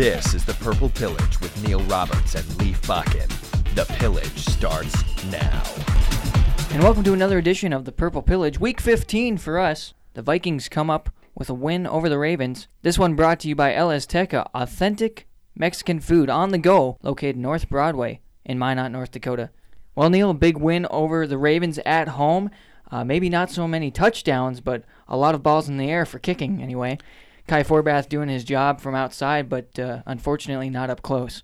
This is the Purple Pillage with Neil Roberts and Leaf Bakken. The pillage starts now. And welcome to another edition of the Purple Pillage. Week 15 for us. The Vikings come up with a win over the Ravens. This one brought to you by El Azteca, authentic Mexican food on the go, located North Broadway in Minot, North Dakota. Well, Neil, a big win over the Ravens at home. Uh, maybe not so many touchdowns, but a lot of balls in the air for kicking anyway. Kai Forbath doing his job from outside, but uh, unfortunately not up close.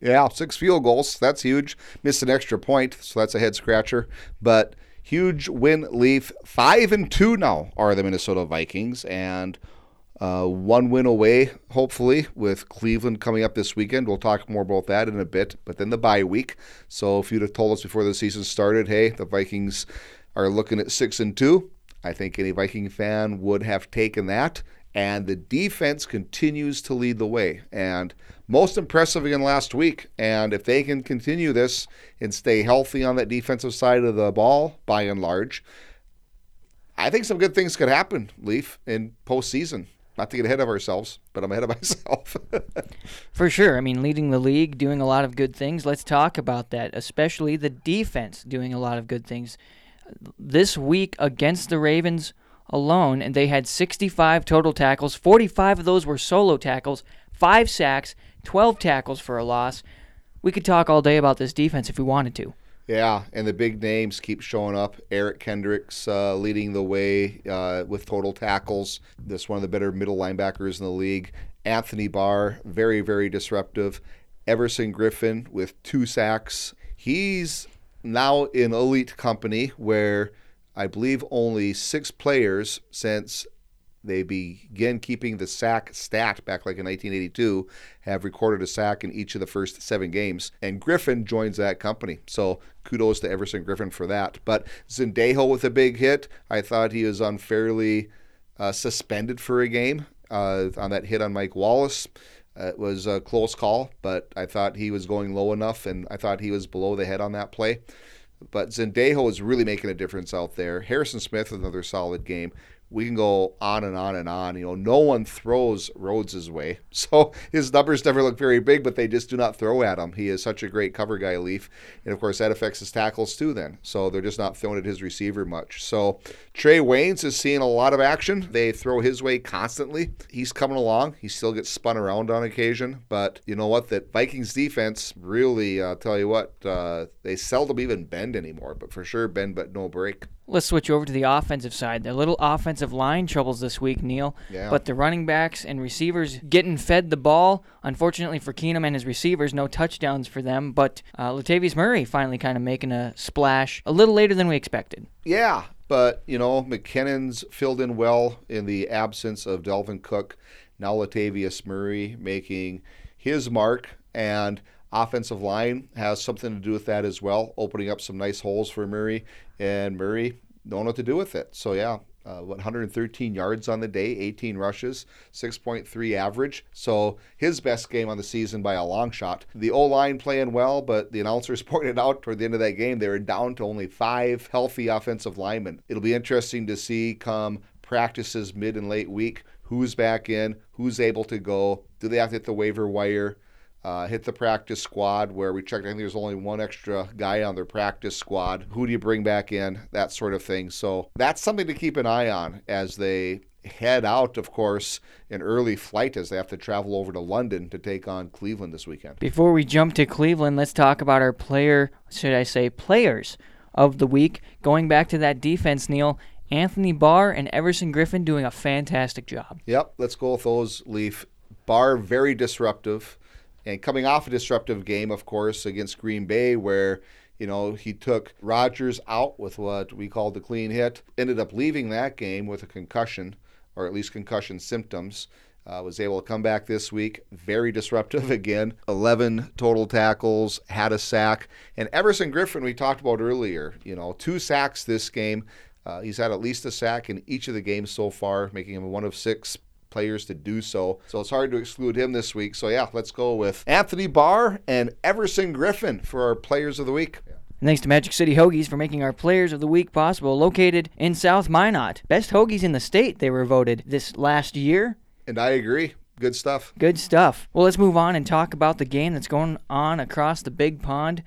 Yeah, six field goals. That's huge. Missed an extra point, so that's a head scratcher. But huge win, Leaf. Five and two now are the Minnesota Vikings, and uh, one win away, hopefully, with Cleveland coming up this weekend. We'll talk more about that in a bit. But then the bye week. So if you'd have told us before the season started, hey, the Vikings are looking at six and two, I think any Viking fan would have taken that. And the defense continues to lead the way. And most impressive again last week. And if they can continue this and stay healthy on that defensive side of the ball, by and large, I think some good things could happen, Leaf, in postseason. Not to get ahead of ourselves, but I'm ahead of myself. For sure. I mean, leading the league, doing a lot of good things. Let's talk about that, especially the defense doing a lot of good things. This week against the Ravens alone, and they had 65 total tackles. 45 of those were solo tackles, five sacks, 12 tackles for a loss. We could talk all day about this defense if we wanted to. Yeah, and the big names keep showing up. Eric Kendricks uh, leading the way uh, with total tackles. This one of the better middle linebackers in the league. Anthony Barr, very, very disruptive. Everson Griffen with two sacks. He's now in elite company where I believe only six players since they began keeping the sack stat back like in 1982, have recorded a sack in each of the first seven games. And Griffen joins that company. So kudos to Everson Griffen for that. But Sendejo with a big hit. I thought he was unfairly uh, suspended for a game uh, on that hit on Mike Wallace. Uh, it was a close call, but I thought he was going low enough, and I thought he was below the head on that play. But Sendejo is really making a difference out there. Harrison Smith, another solid game we can go on and on and on. You know, no one throws Rhodes' way. So his numbers never look very big, but they just do not throw at him. He is such a great cover guy, Leaf. And of course, that affects his tackles too, then. So they're just not throwing at his receiver much. So Trae Waynes is seeing a lot of action. They throw his way constantly. He's coming along. He still gets spun around on occasion. But you know what? That Vikings defense really, uh, tell you what, uh, they seldom even bend anymore, but for sure bend but no break. Let's switch over to the offensive side. The little offensive line troubles this week, Neil. Yeah. But the running backs and receivers getting fed the ball. Unfortunately for Keenum and his receivers, no touchdowns for them. But uh, Latavius Murray finally kind of making a splash a little later than we expected. Yeah, but you know McKinnon's filled in well in the absence of Dalvin Cook. Now Latavius Murray making his mark and offensive line has something to do with that as well, opening up some nice holes for Murray and Murray don't know what to do with it. So yeah, uh, 113 yards on the day, 18 rushes, 6.3 average. So his best game on the season by a long shot. The O line playing well, but the announcers pointed out toward the end of that game they were down to only five healthy offensive linemen. It'll be interesting to see come practices mid and late week who's back in, who's able to go. Do they have to hit the waiver wire? Uh, hit the practice squad where we checked. I think there's only one extra guy on their practice squad. Who do you bring back in? That sort of thing. So that's something to keep an eye on as they head out, of course, in early flight as they have to travel over to London to take on Cleveland this weekend. Before we jump to Cleveland, let's talk about our player, should I say, players of the week. Going back to that defense, Neil, Anthony Barr and Everson Griffen doing a fantastic job. Yep, let's go with those, Leaf. Barr, very disruptive. And coming off a disruptive game, of course, against Green Bay, where you know he took Rodgers out with what we called the clean hit, ended up leaving that game with a concussion, or at least concussion symptoms. Uh, was able to come back this week. Very disruptive again. 11 total tackles, had a sack. And Everson Griffen we talked about earlier, you know, two sacks this game. Uh, he's had at least a sack in each of the games so far, making him one of six players to do so. So it's hard to exclude him this week. So yeah, let's go with Anthony Barr and Everson Griffen for our players of the week. And thanks to Magic City Hoagies for making our Players of the Week possible. Located in South Minot. Best Hoagies in the state, they were voted this last year. And I agree. Good stuff. Good stuff. Well, let's move on and talk about the game that's going on across the big pond.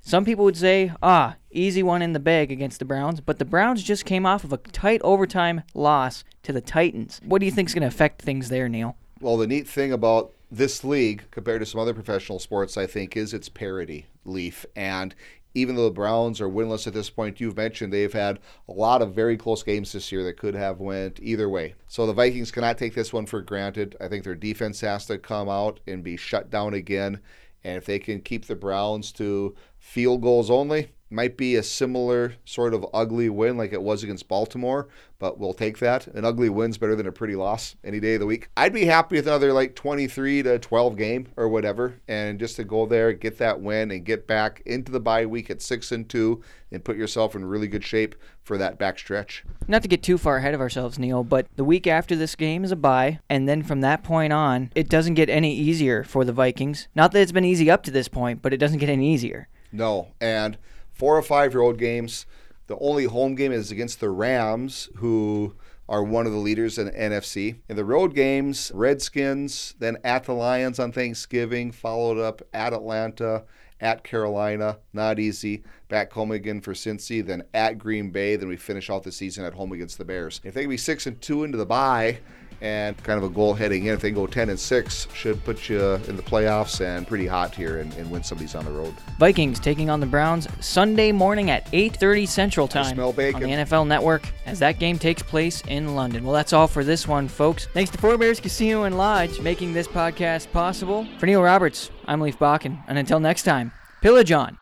Some people would say, ah, easy one in the bag against the Browns, but the Browns just came off of a tight overtime loss to the Titans. What do you think is going to affect things there, Neil? Well, the neat thing about this league compared to some other professional sports, I think, is its parity, Leaf. And even though the Browns are winless at this point, you've mentioned they've had a lot of very close games this year that could have went either way. So the Vikings cannot take this one for granted. I think their defense has to come out and be shut down again. And if they can keep the Browns to field goals only, might be a similar sort of ugly win like it was against Baltimore, but we'll take that. An ugly win's better than a pretty loss any day of the week. I'd be happy with another like 23 to 12 game or whatever, and just to go there, get that win, and get back into the bye week at six and two, and put yourself in really good shape for that back stretch. Not to get too far ahead of ourselves, Neil, but the week after this game is a bye, and then from that point on, it doesn't get any easier for the Vikings. Not that it's been easy up to this point, but it doesn't get any easier. No, and four or five year old games. The only home game is against the Rams, who are one of the leaders in the NFC. In the road games, Redskins, then at the Lions on Thanksgiving, followed up at Atlanta, at Carolina, not easy. Back home again for Cincy, then at Green Bay. Then we finish off the season at home against the Bears. If they can be six and two into the bye, and kind of a goal heading in. If they go 10 and 6, should put you in the playoffs and pretty hot here and, and win some of these on the road. Vikings taking on the Browns Sunday morning at 8:30 Central Time smell bacon. on the NFL Network as that game takes place in London. Well, that's all for this one, folks. Thanks to Four Bears Casino and Lodge making this podcast possible. For Neil Roberts, I'm Leaf Bakken, and until next time, pillage on.